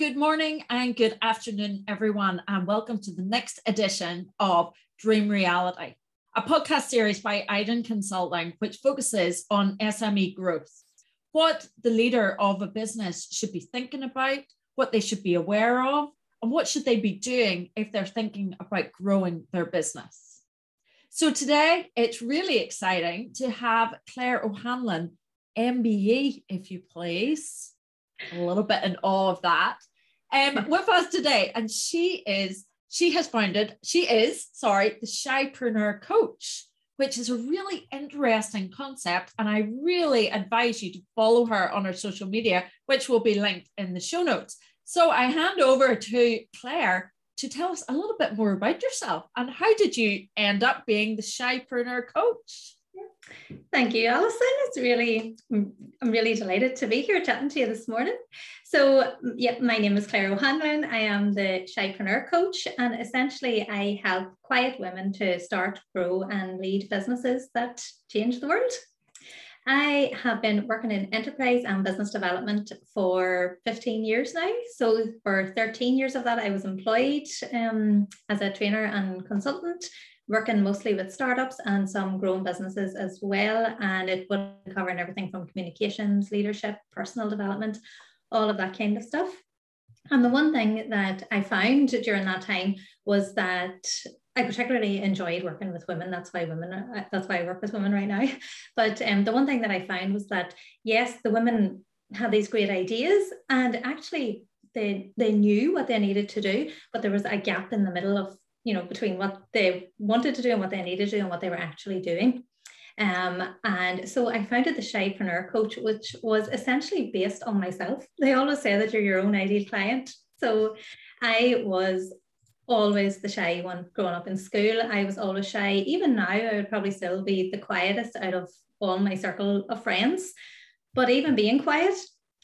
Good morning and good afternoon, everyone, and welcome to the next edition of Dream Reality, a podcast series by Iden Consulting, which focuses on SME growth, what the leader of a business should be thinking about, what they should be aware of, and what should they be doing if they're thinking about growing their business. So today, it's really exciting to have Claire O'Hanlon, MBE, if you please. A little bit in awe of that um, with us today. And she is, she has founded, she is, sorry, the Shypreneur Coach, which is a really interesting concept. And I really advise you to follow her on her social media, which will be linked in the show notes. So I hand over to Claire to tell us a little bit more about yourself and how did you end up being the Shypreneur Coach? Thank you, Alison. It's really, I'm really delighted to be here chatting to you this morning. So, yeah, my name is Claire O'Hanlon. I am the Shypreneur coach, and essentially, I help quiet women to start, grow, and lead businesses that change the world. I have been working in enterprise and business development for 15 years now. So, for 13 years of that, I was employed um, as a trainer and consultant working mostly with startups and some growing businesses as well. And it would cover everything from communications, leadership, personal development, all of that kind of stuff. And the one thing that I found during that time was that I particularly enjoyed working with women. That's why women. That's why I work with women right now. But um, the one thing that I found was that yes, the women had these great ideas, and actually they they knew what they needed to do, but there was a gap in the middle of you know, between what they wanted to do and what they needed to do and what they were actually doing. Um, and so I founded the Shypreneur Coach, which was essentially based on myself. They always say that you're your own ideal client. So I was always the shy one growing up in school. I was always shy. Even now, I would probably still be the quietest out of all my circle of friends. But even being quiet,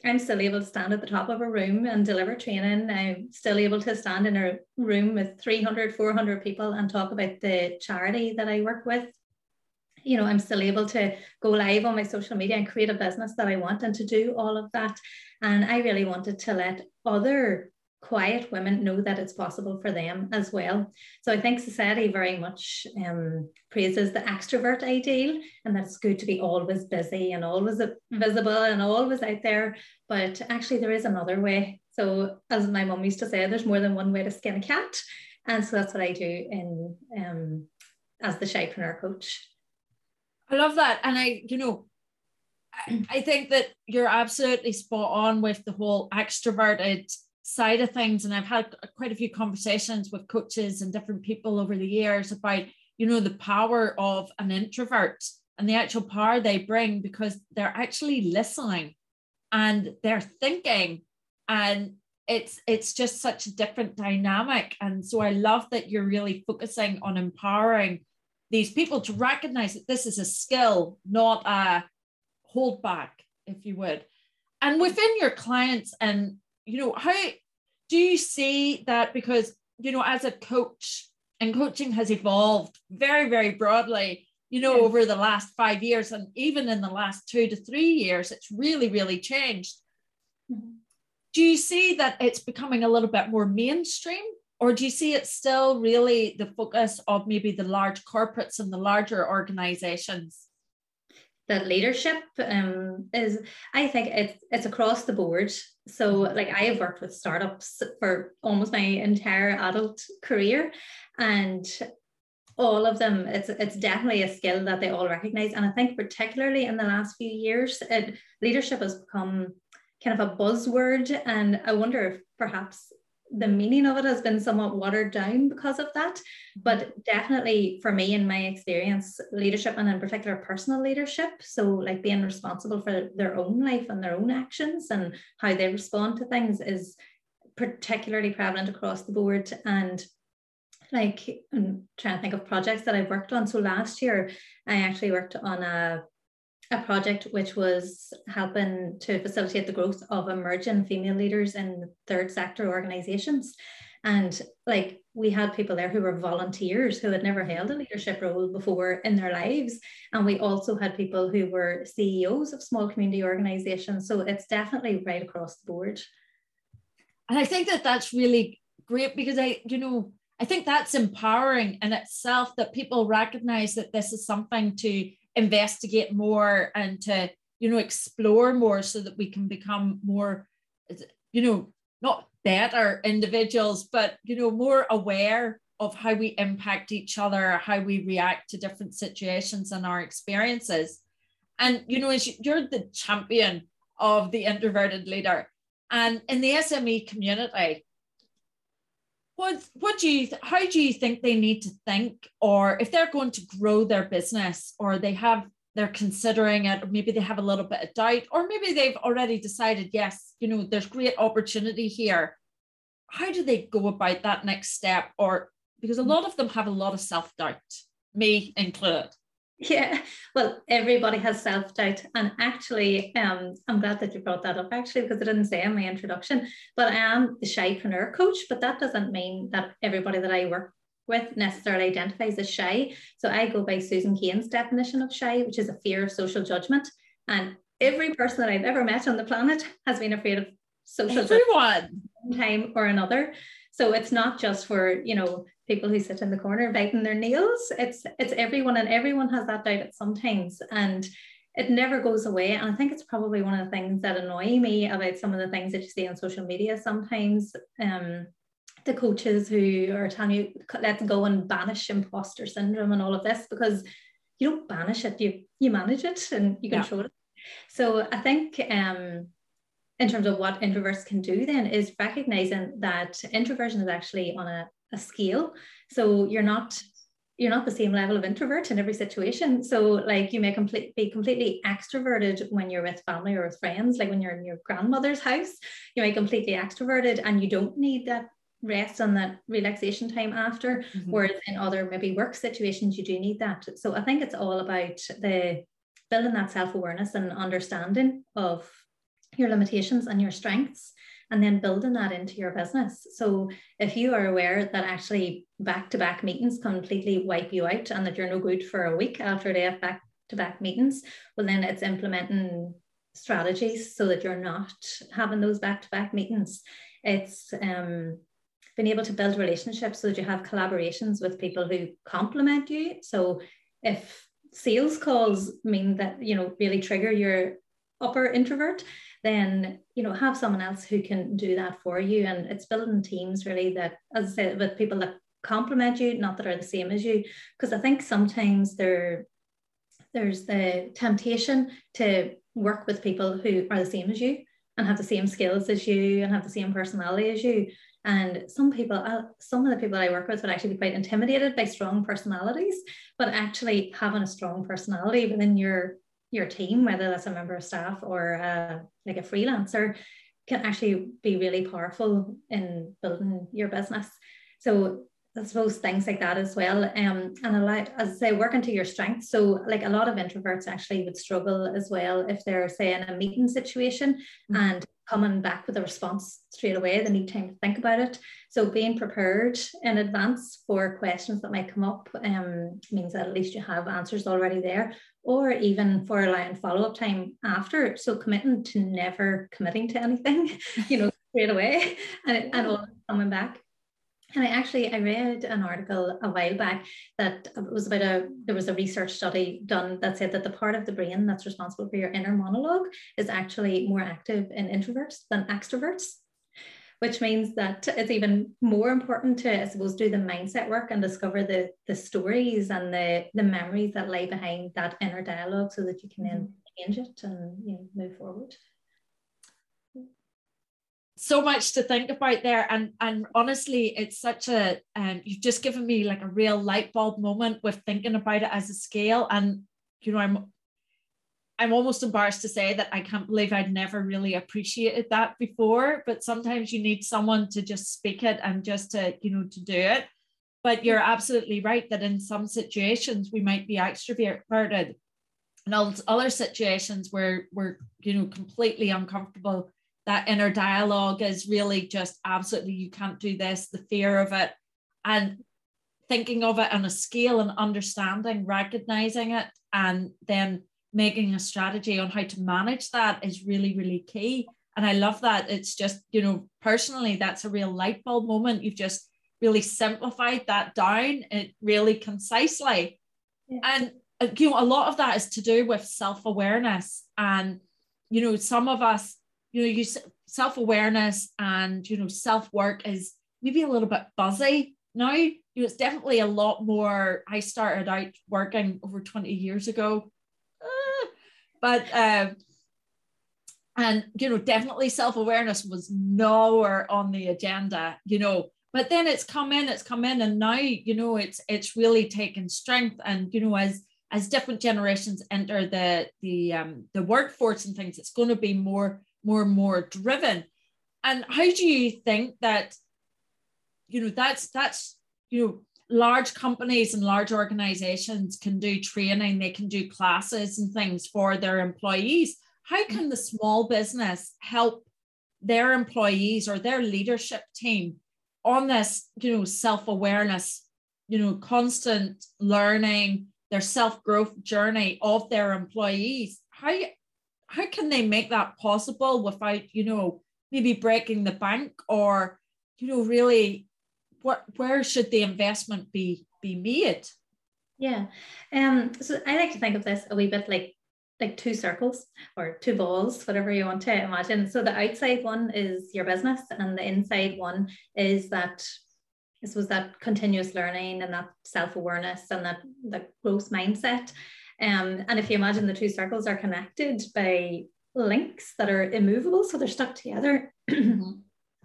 I'm still able to stand at the top of a room and deliver training. I'm still able to stand in a room with 300, 400 people and talk about the charity that I work with. You know, I'm still able to go live on my social media and create a business that I want and to do all of that. And I really wanted to let other quiet women know that it's possible for them as well. So I think society very much um, praises the extrovert ideal and that it's good to be always busy and always visible and always out there. But actually, there is another way. So, as my mum used to say, there's more than one way to skin a cat. And so that's what I do in um, as the Shypreneur coach. I love that. And I, you know, I think that you're absolutely spot on with the whole extroverted side of things. And i've had quite a few conversations with coaches and different people over the years about you know the power of an introvert and the actual power they bring because they're actually listening and they're thinking. And it's it's just such a different dynamic. And so i love that you're really focusing on empowering these people to recognize that this is a skill not a hold back if you would. And within your clients and you know, how do you see that? Because, you know, as a coach, and coaching has evolved very, very broadly, you know, over the last five years, and even in the last two to three years, it's really, really changed. Mm-hmm. Do you see that it's becoming a little bit more mainstream? Or do you see it still really the focus of maybe the large corporates and the larger organizations? That leadership um, is i think it's it's across the board. So like i have worked with startups for almost my entire adult career and all of them it's it's definitely a skill that they all recognize. And i think particularly in the last few years it, leadership has become kind of a buzzword. And i wonder if perhaps the meaning of it has been somewhat watered down because of that. Mm-hmm. But definitely for me, in my experience, leadership and in particular personal leadership, so like being responsible for their own life and their own actions and how they respond to things is particularly prevalent across the board. And like I'm trying to think of projects that I've worked on. So last year I actually worked on a a project which was helping to facilitate the growth of emerging female leaders in third sector organizations. And like we had people there who were volunteers who had never held a leadership role before in their lives. And we also had people who were CEOs of small community organizations. So it's definitely right across the board. and I think that that's really great because I, you know, I think that's empowering in itself that people recognize that this is something to investigate more and to, you know, explore more so that we can become more, you know, not better individuals, but, you know, more aware of how we impact each other, how we react to different situations and our experiences. And, you know, as you're the champion of the introverted leader, and in the SME community, what what do you how do you think they need to think? Or if they're going to grow their business or they have they're considering it or maybe they have a little bit of doubt or maybe they've already decided yes you know there's great opportunity here. How do they go about that next step? Or because a lot of them have a lot of self-doubt me included yeah, well, everybody has self doubt. And actually, um, I'm glad that you brought that up actually, because I didn't say in my introduction, but I am the shypreneur coach, but that doesn't mean that everybody that I work with necessarily identifies as shy. So I go by Susan Cain's definition of shy, which is a fear of social judgment. And every person that I've ever met on the planet has been afraid of social Everyone. judgment time or another. So it's not just for, you know, people who sit in the corner biting their nails. It's it's everyone and everyone has that doubt at sometimes. And it never goes away. And I think it's probably one of the things that annoy me about some of the things that you see on social media sometimes. Um, the coaches who are telling you, let's go and banish imposter syndrome and all of this because you don't banish it, you you manage it and you control yeah. it. So I think um, in terms of what introverts can do then is recognizing that introversion is actually on a, a scale. So you're not you're not the same level of introvert in every situation. So like you may complete, be completely extroverted when you're with family or with friends like when you're in your grandmother's house you may completely extroverted and you don't need that rest and that relaxation time after. Mm-hmm. whereas in other maybe work situations you do need that. So i think it's all about the building that self-awareness and understanding of your limitations and your strengths and then building that into your business. So if you are aware that actually back-to-back meetings completely wipe you out and that you're no good for a week after day of back-to-back meetings, well then it's implementing strategies so that you're not having those back-to-back meetings. It's um, being able to build relationships so that you have collaborations with people who complement you. So if sales calls mean that you know really trigger your upper introvert then you know have someone else who can do that for you. And it's building teams really that as i said with people that complement you not that are the same as you. Because i think sometimes there there's the temptation to work with people who are the same as you and have the same skills as you and have the same personality as you. And some people, uh, some of the people that I work with would actually be quite intimidated by strong personalities, but actually having a strong personality within your your team, whether that's a member of staff or uh, like a freelancer, can actually be really powerful in building your business. So I suppose things like that as well. Um, and a lot, as I say, working to your strengths. So, like a lot of introverts actually would struggle as well if they're, say, in a meeting situation mm-hmm. and coming back with a response straight away. They need time to think about it. So being prepared in advance for questions that might come up um, means that at least you have answers already there, or even for allowing follow-up time after. So committing to never committing to anything, you know, straight away and, and all coming back. And I actually I read an article a while back that was about a there was a research study done that said that the part of the brain that's responsible for your inner monologue is actually more active in introverts than extroverts, which means that it's even more important to I suppose do the mindset work and discover the the stories and the the memories that lie behind that inner dialogue so that you can then mm-hmm. change it and you know move forward. So much to think about there. And and honestly it's such a um you've just given me like a real light bulb moment with thinking about it as a scale. And you know i'm i'm almost embarrassed to say that i can't believe i'd never really appreciated that before but sometimes you need someone to just speak it and just to you know to do it. But you're absolutely right that in some situations we might be extroverted and other situations where we're you know completely uncomfortable that inner dialogue is really just absolutely you can't do this the fear of it and thinking of it on a scale and understanding recognizing it and then making a strategy on how to manage that is really really key and I love that. It's just, you know, personally, that's a real light bulb moment. You've just really simplified that down it really concisely. Yeah. And, uh, you know, a lot of that is to do with self awareness. And, you know, some of us, you know, you self awareness and, you know, self work is maybe a little bit buzzy now. You know, it's definitely a lot more. I started out working over 20 years ago. But, uh, and you know definitely self-awareness was nowhere on the agenda you know. But then it's come in it's come in and now you know it's it's really taken strength. And you know as as different generations enter the the um the workforce and things it's going to be more more and more driven. And how do you think that you know that's that's you know large companies and large organizations can do training they can do classes and things for their employees. How mm-hmm. can the small business help their employees or their leadership team on this you know self-awareness you know constant learning their self-growth journey of their employees? How how can they make that possible without you know maybe breaking the bank or you know really what where should the investment be be made yeah um so i like to think of this a wee bit like like two circles or two balls, whatever you want to imagine. So the outside one is your business, and the inside one is that this was that continuous learning and that self-awareness and that that growth mindset. Um, and if you imagine the two circles are connected by links that are immovable, so they're stuck together. Mm-hmm.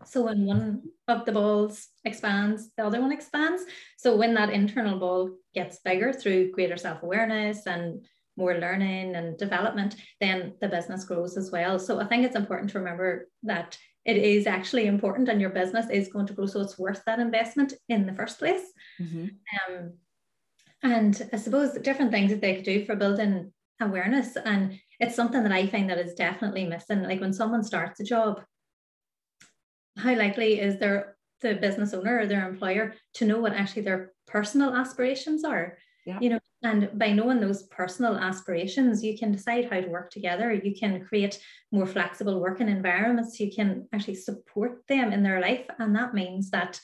so when one of the balls expands, the other one expands. So when that internal ball gets bigger through greater self-awareness and more learning and development, then the business grows as well. So I think it's important to remember that it is actually important and your business is going to grow. So it's worth that investment in the first place. Mm-hmm. Um, and I suppose different things that they could do for building awareness. And it's something that I find that is definitely missing. Like when someone starts a job, how likely is their the business owner or their employer to know what actually their personal aspirations are? Yeah. You know, and by knowing those personal aspirations, you can decide how to work together. You can create more flexible working environments. You can actually support them in their life. And that means that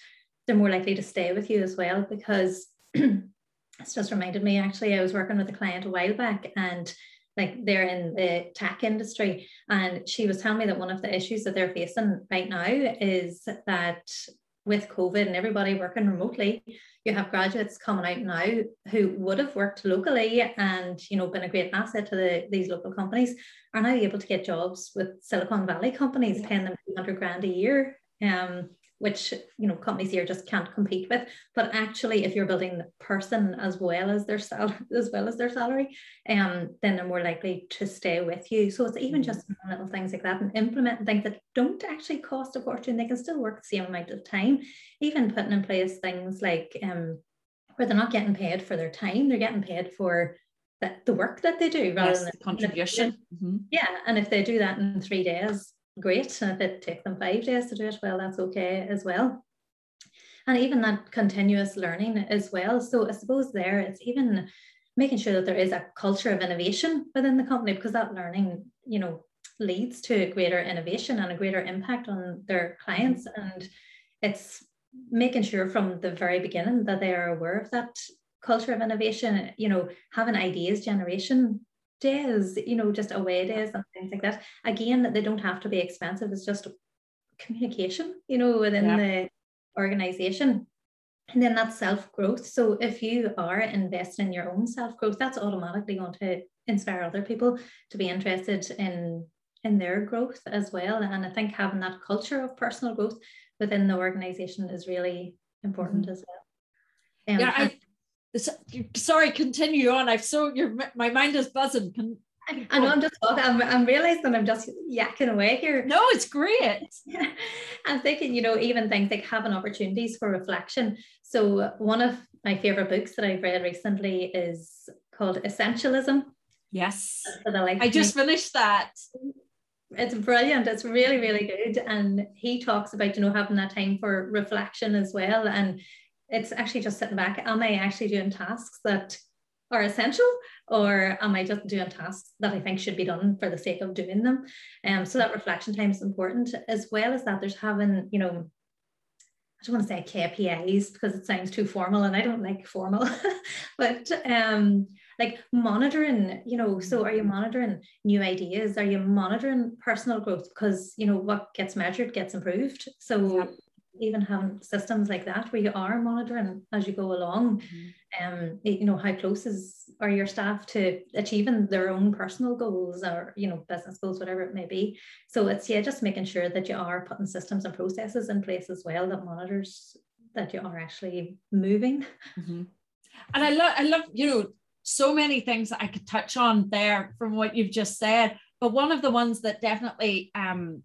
they're more likely to stay with you as well. Because it's just reminded me actually, I was working with a client a while back and like they're in the tech industry. And she was telling me that one of the issues that they're facing right now is that with COVID and everybody working remotely, you have graduates coming out now who would have worked locally and you know been a great asset to the, these local companies are now able to get jobs with Silicon Valley companies yeah. paying them 200 grand a year um, which you know companies here just can't compete with. But actually, if you're building the person as well as their salary, as well as their salary, um, then they're more likely to stay with you. So it's even mm-hmm. just little things like that and implementing things that don't actually cost a fortune. They can still work the same amount of time. Even putting in place things like um, where they're not getting paid for their time, they're getting paid for the, the work that they do rather yes, than the contribution. Mm-hmm. Yeah, and if they do that in three days, great. And if it takes them five days to do it, well, that's okay as well. And even that continuous learning as well. So I suppose there it's even making sure that there is a culture of innovation within the company because that learning, you know, leads to greater innovation and a greater impact on their clients. Mm-hmm. And it's making sure from the very beginning that they are aware of that culture of innovation, you know, having ideas generation days, you know, just away days and things like that. Again, they don't have to be expensive. It's just communication, you know, within yeah. the organization. And then that's self growth. So if you are investing in your own self growth, that's automatically going to inspire other people to be interested in in their growth as well. And I think having that culture of personal growth within the organization is really important mm-hmm. as well. Um, yeah, I, sorry, continue on. I've so your my mind is buzzing. Can, I know I'm just I'm, I'm realizing I'm just yakking away here. No, it's great. I'm thinking, you know, even things like having opportunities for reflection. So one of my favorite books that I've read recently is called Essentialism. Yes. I just finished that. It's brilliant. It's really, really good. And he talks about, you know, having that time for reflection as well. And it's actually just sitting back. Am I actually doing tasks that are essential or am I just doing tasks that I think should be done for the sake of doing them? Um, so that reflection time is important as well as that there's having, you know, I don't want to say KPIs because it sounds too formal and I don't like formal, but um, like monitoring, you know, so are you monitoring new ideas? Are you monitoring personal growth? Because, you know, what gets measured gets improved. So even having systems like that where you are monitoring as you go along mm-hmm. um you know how close is are your staff to achieving their own personal goals or you know business goals whatever it may be so it's yeah just making sure that you are putting systems and processes in place as well that monitors that you are actually moving mm-hmm. and i love i love you know so many things that i could touch on there from what you've just said but one of the ones that definitely um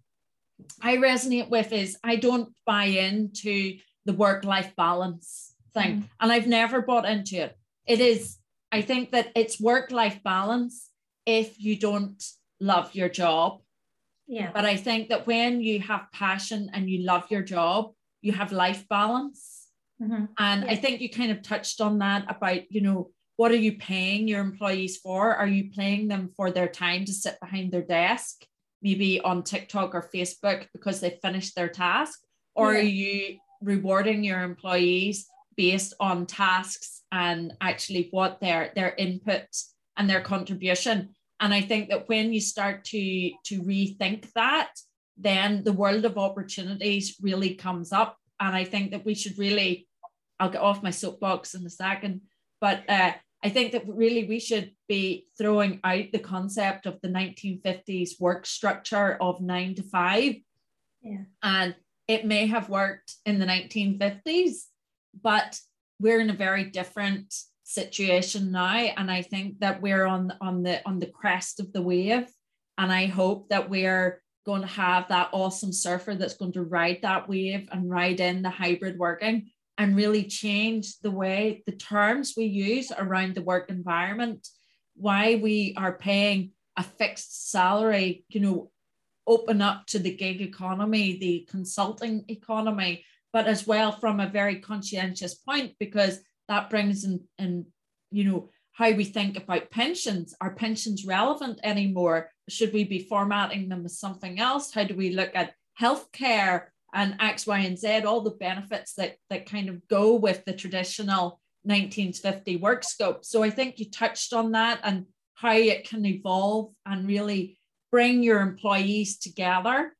I resonate with is I don't buy into the work life balance thing. Mm. And I've never bought into it. It is, I think that it's work life balance if you don't love your job. Yeah. But I think that when you have passion and you love your job, you have life balance. Mm-hmm. And yeah. I think you kind of touched on that about, you know, what are you paying your employees for? Are you paying them for their time to sit behind their desk? Maybe on TikTok or Facebook because they finished their task? Or yeah. are you rewarding your employees based on tasks and actually what their their input and their contribution? And I think that when you start to to rethink that, then the world of opportunities really comes up. And I think that we should really, I'll get off my soapbox in a second, but uh, I think that really we should be throwing out the concept of the 1950s work structure of nine to five. Yeah. And it may have worked in the 1950s, but we're in a very different situation now. And I think that we're on, on the on the crest of the wave. And I hope that we're going to have that awesome surfer that's going to ride that wave and ride in the hybrid working and really change the way the terms we use around the work environment, why we are paying a fixed salary, you know, open up to the gig economy, the consulting economy, but as well from a very conscientious point, because that brings in, in you know, how we think about pensions. Are pensions relevant anymore? Should we be formatting them as something else? How do we look at healthcare and X, Y, and Z, all the benefits that that kind of go with the traditional 1950 work scope. So I think you touched on that and how it can evolve and really bring your employees together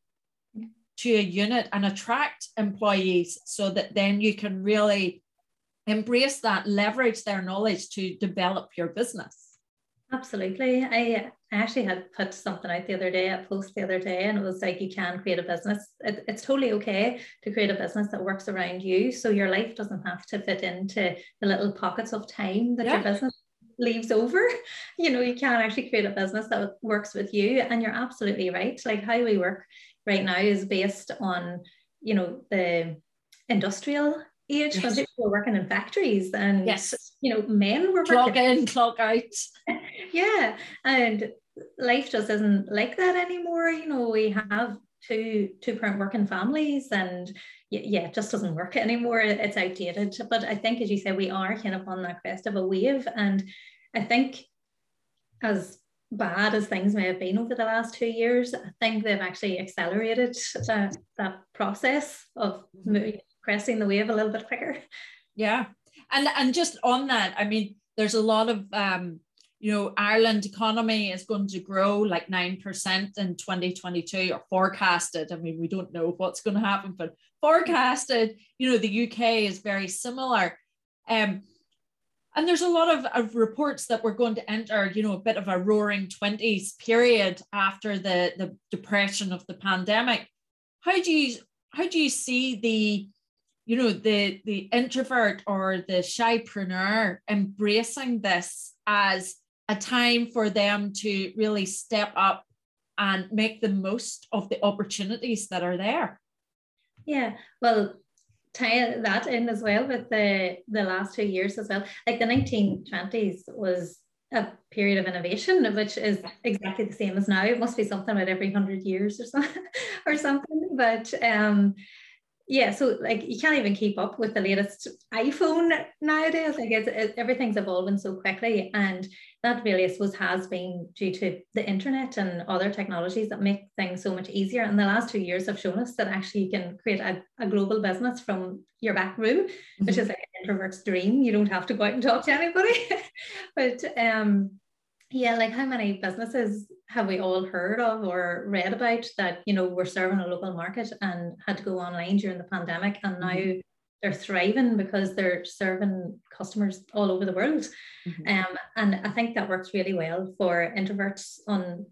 to a unit and attract employees so that then you can really embrace that, leverage their knowledge to develop your business. Absolutely. I actually had put something out the other day, a post the other day, and it was like you can create a business. It, it's totally okay to create a business that works around you. So your life doesn't have to fit into the little pockets of time that yeah. your business leaves over. You know, you can actually create a business that works with you. And you're absolutely right. Like how we work right now is based on, you know, the industrial age yes. people were working in factories and yes you know men were clock working. in clock out yeah and life just isn't like that anymore you know we have two two parent working families and yeah it just doesn't work anymore it's outdated but i think as you said we are kind of on that crest of a wave and i think as bad as things may have been over the last two years i think they've actually accelerated that, that process of cresting the wave a little bit quicker. Yeah. And and just on that, I mean, there's a lot of um, you know, Ireland economy is going to grow like 9% in 2022 or forecasted. I mean, we don't know what's going to happen, but forecasted, you know, the UK is very similar. Um, and there's a lot of, of reports that we're going to enter, you know, a bit of a roaring 20s period after the, the depression of the pandemic. How do you how do you see the you know the the introvert or the shypreneur embracing this as a time for them to really step up and make the most of the opportunities that are there. Yeah well tie that in as well with the the last two years as well. Like the 1920s was a period of innovation which is exactly the same as now. It must be something about every 100 years or something or something but um yeah, so like you can't even keep up with the latest iPhone nowadays. Like it's, it, everything's evolving so quickly, and that really, I suppose, has been due to the internet and other technologies that make things so much easier. And the last two years have shown us that actually you can create a, a global business from your back room, mm-hmm. which is like an introvert's dream. You don't have to go out and talk to anybody. but um, yeah, like how many businesses have we all heard of or read about that, you know, were serving a local market and had to go online during the pandemic and now mm-hmm. they're thriving because they're serving customers all over the world. Mm-hmm. Um, and I think that works really well for introverts on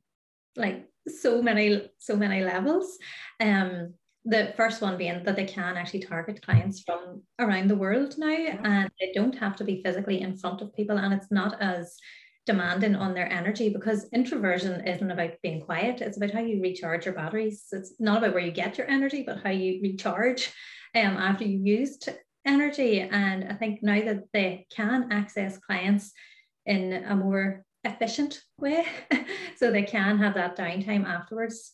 like so many, so many levels. Um, the first one being that they can actually target clients from around the world now and they don't have to be physically in front of people and it's not as demanding on their energy because introversion isn't about being quiet. It's about how you recharge your batteries. It's not about where you get your energy but how you recharge um, after you've used energy. And i think now that they can access clients in a more efficient way so they can have that downtime afterwards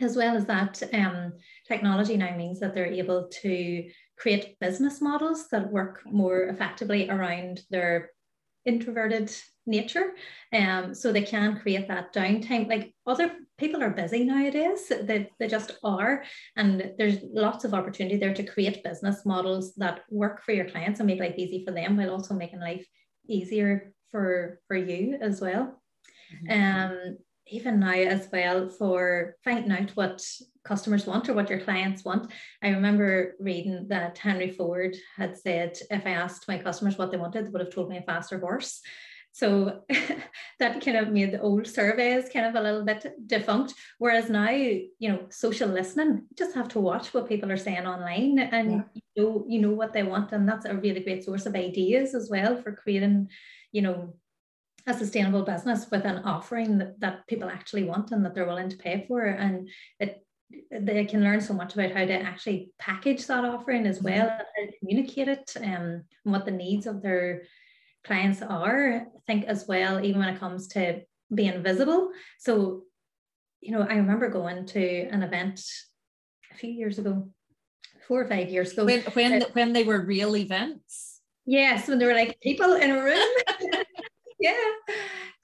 as well as that um, technology now means that they're able to create business models that work more effectively around their introverted nature. Um, so they can create that downtime. Like other people are busy nowadays, they, they just are. And there's lots of opportunity there to create business models that work for your clients and make life easy for them while also making life easier for, for you as well. Mm-hmm. Um, even now as well for finding out what customers want or what your clients want. I remember reading that Henry Ford had said, if I asked my customers what they wanted, they would have told me a faster horse. So that kind of made the old surveys kind of a little bit defunct. Whereas now, you know, social listening, you just have to watch what people are saying online and yeah. you know, you know what they want. And that's a really great source of ideas as well for creating, you know, a sustainable business with an offering that, that people actually want and that they're willing to pay for. And it they can learn so much about how to actually package that offering as well and how to communicate it um, and what the needs of their clients are. I think as well, even when it comes to being visible. So, you know, I remember going to an event a few years ago, four or five years ago. When when, uh, when they were real events. Yes, when there were like people in a room. yeah.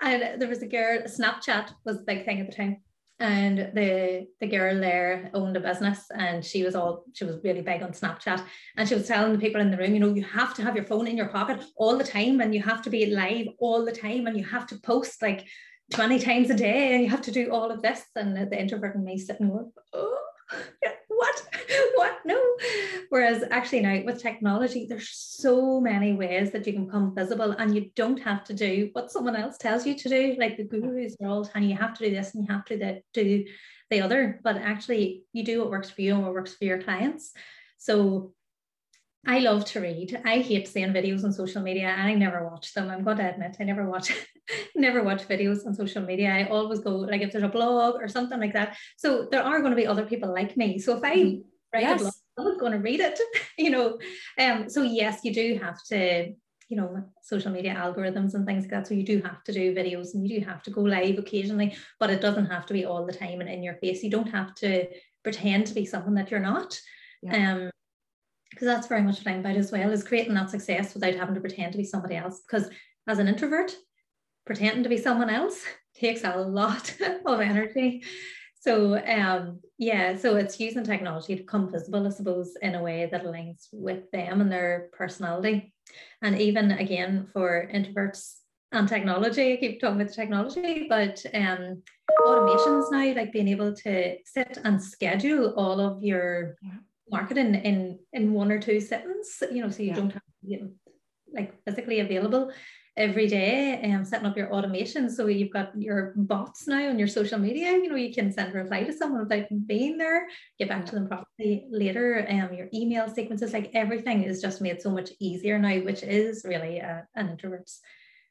And there was a girl, Snapchat was a big thing at the time and the the girl there owned a business and she was all she was really big on snapchat. And she was telling the people in the room you know you have to have your phone in your pocket all the time and you have to be live all the time and you have to post like 20 times a day and you have to do all of this. And the introvert in me sitting going oh what? What? No. Whereas actually now with technology there's so many ways that you can become visible and you don't have to do what someone else tells you to do. Like the gurus are all telling you have to do this and you have to do the other. But actually you do what works for you and what works for your clients. So I love to read. I hate seeing videos on social media and I never watch them. I'm going to admit I never watch never watch videos on social media. I always go like if there's a blog or something like that. So there are going to be other people like me. So if I mm-hmm. write yes. a blog, I'm not going to read it, you know. Um so yes, you do have to you know social media algorithms and things like that so you do have to do videos and you do have to go live occasionally but it doesn't have to be all the time and in your face you don't have to pretend to be something that you're not yeah. um because that's very much what I'm about as well, is creating that success without having to pretend to be somebody else. Because as an introvert, pretending to be someone else takes a lot of energy. So um, yeah, so it's using technology to come visible, I suppose, in a way that aligns with them and their personality. And even again for introverts and technology, I keep talking about the technology, but um, automations now, like being able to sit and schedule all of your marketing in in in one or two sittings you know so you yeah. don't have to be like physically available every day and um, setting up your automation so you've got your bots now on your social media you know you can send a reply to someone without being there get back yeah. to them properly later um your email sequences like everything is just made so much easier now which is really a, an introvert's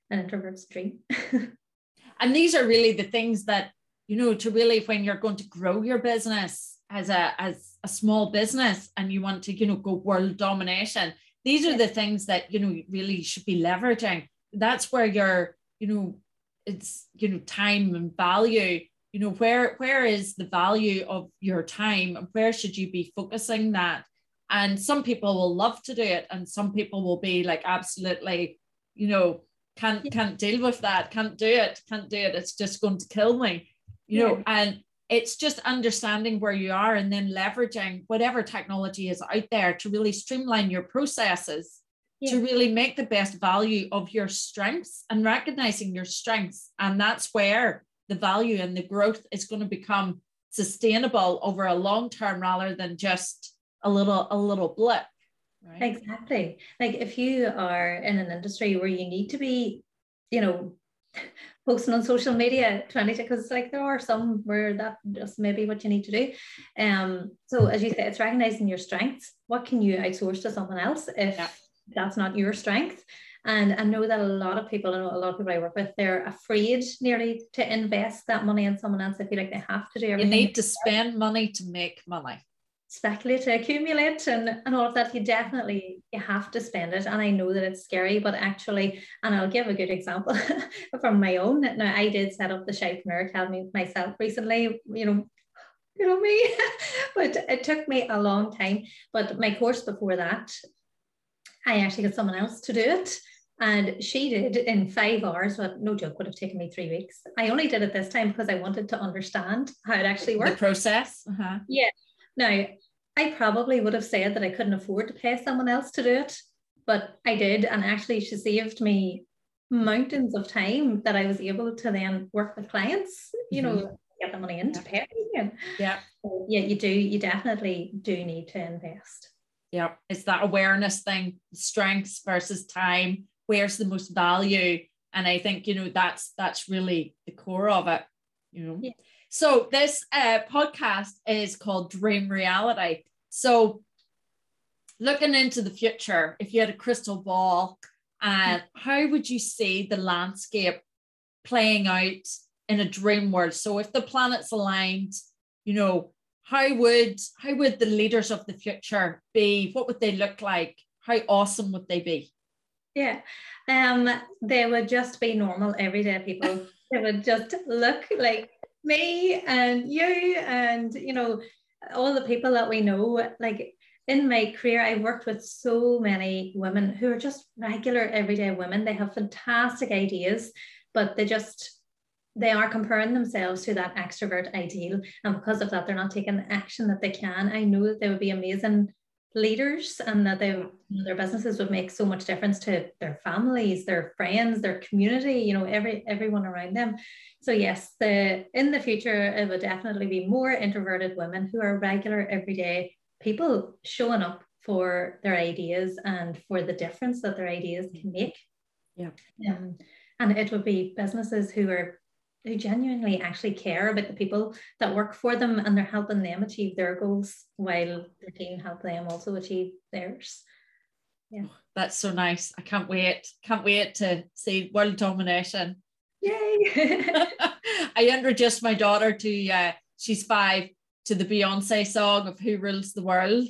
an introvert's dream and these are really the things that you know to really when you're going to grow your business as a as a small business and you want to you know go world domination these are the things that you know really should be leveraging that's where your you know it's you know time and value you know where where is the value of your time where should you be focusing that And some people will love to do it, and some people will be like absolutely, you know, can't can't deal with that, can't do it, can't do it. It's just going to kill me, you yeah. know. And it's just understanding where you are and then leveraging whatever technology is out there to really streamline your processes yeah. to really make the best value of your strengths and recognizing your strengths. And that's where the value and the growth is going to become sustainable over a long term rather than just a little a little blip. Right? Exactly. Like if you are in an industry where you need to be, you know, posting on social media 20 because it's like there are some where that just maybe what you need to do um so as you say it's recognizing your strengths what can you outsource to someone else if yeah that's not your strength. And I know that a lot of people, I know a lot of people I work with, they're afraid nearly to invest that money in someone else. They feel like they have to do everything. You need to spend money to make money. Speculate to accumulate and, and all of that. You definitely you have to spend it. And I know that it's scary, but actually, and I'll give a good example from my own. Now I did set up the Shypreneur Academy myself recently, you know, you know me but it took me a long time but my course before that I actually got someone else to do it. And she did in five hours, but no joke, would have taken me three weeks. I only did it this time because I wanted to understand how it actually worked. The process. Uh-huh. Yeah. Now, I probably would have said that I couldn't afford to pay someone else to do it, but I did. And actually, she saved me mountains of time that I was able to then work with clients, you mm-hmm. know, get the money in to pay again. Yeah. So, yeah, you do, you definitely do need to invest yeah it's that awareness thing strengths versus time where's the most value and i think you know that's that's really the core of it you know yeah. So this uh, podcast is called dream reality. So looking into the future if you had a crystal ball and uh, how would you see the landscape playing out in a dream world? So if the planets aligned you know how would how would the leaders of the future be? What would they look like? How awesome would they be? Yeah um they would just be normal everyday people. They would just look like me and you and you know all the people that we know like in my career i've worked with so many women who are just regular everyday women they have fantastic ideas but they just they are comparing themselves to that extrovert ideal. And because of that, they're not taking the action that they can. I know that they would be amazing leaders and that they their businesses would make so much difference to their families their friends their community you know every everyone around them. So yes the in the future it would definitely be more introverted women who are regular everyday people showing up for their ideas and for the difference that their ideas can make. Yeah. Um, and it would be businesses who are who genuinely actually care about the people that work for them and they're helping them achieve their goals while the team help them also achieve theirs. Yeah. Oh, that's so nice. I can't wait. Can't wait to see world domination. Yay. I introduced my daughter to uh, she's five to the Beyonce song of Who Rules the World.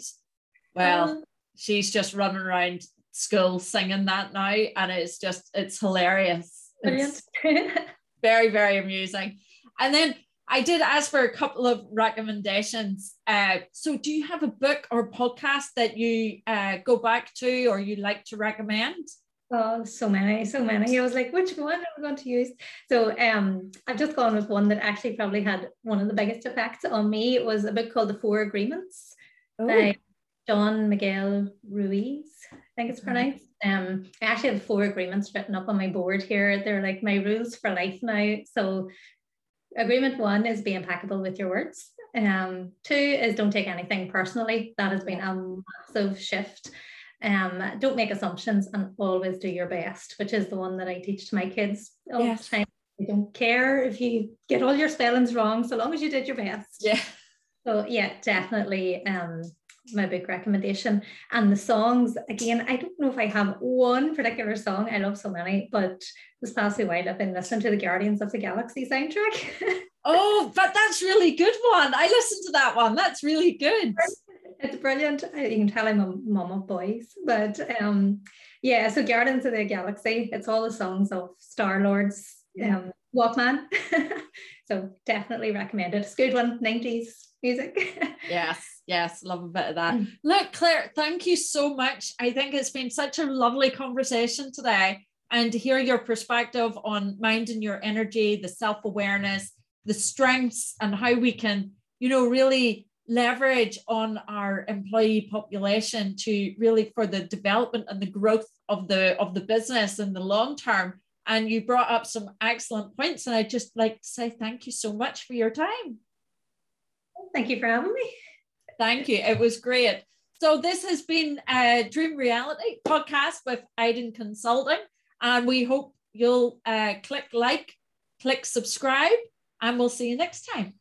Well, um, she's just running around school singing that now, and it's just it's hilarious. Brilliant. It's, very, very amusing. And then I did ask for a couple of recommendations. Uh, so, do you have a book or podcast that you uh, go back to or you like to recommend? Oh, so many, so many. I was like, which one am I going to use? So, um, I've just gone with one that actually probably had one of the biggest effects on me. It was a book called The Four Agreements oh. by Don Miguel Ruiz, I think it's pronounced. Um, I actually have four agreements written up on my board here. They're like my rules for life now. So agreement one is be impeccable with your words. Um, two is don't take anything personally. That has been a massive shift. Um, don't make assumptions and always do your best, which is the one that I teach to my kids all yes. the time. I don't care if you get all your spellings wrong, so long as you did your best. Yeah. So yeah, definitely um, my big recommendation. And the songs, again, I don't know if I have one particular song. I love so many, but this past while I've been listening to the Guardians of the Galaxy soundtrack. oh, but that's really good one. I listened to that one. That's really good. It's brilliant. You can tell I'm a mom of boys, but um, yeah. So Guardians of the Galaxy. It's all the songs of Star Lord's um, Walkman. so definitely recommend it. It's a good one. Nineties music. yes, yes, love a bit of that. Mm. Look, Claire, thank you so much. I think it's been such a lovely conversation today and to hear your perspective on minding your energy, the self awareness, the strengths, and how we can, you know, really leverage on our employee population to really for the development and the growth of the of the business in the long term and you brought up some excellent points and i'd just like to say thank you so much for your time thank you for having me. Thank you. It was great. So this has been a dream reality podcast with Iden Consulting and we hope you'll uh, click like click subscribe and we'll see you next time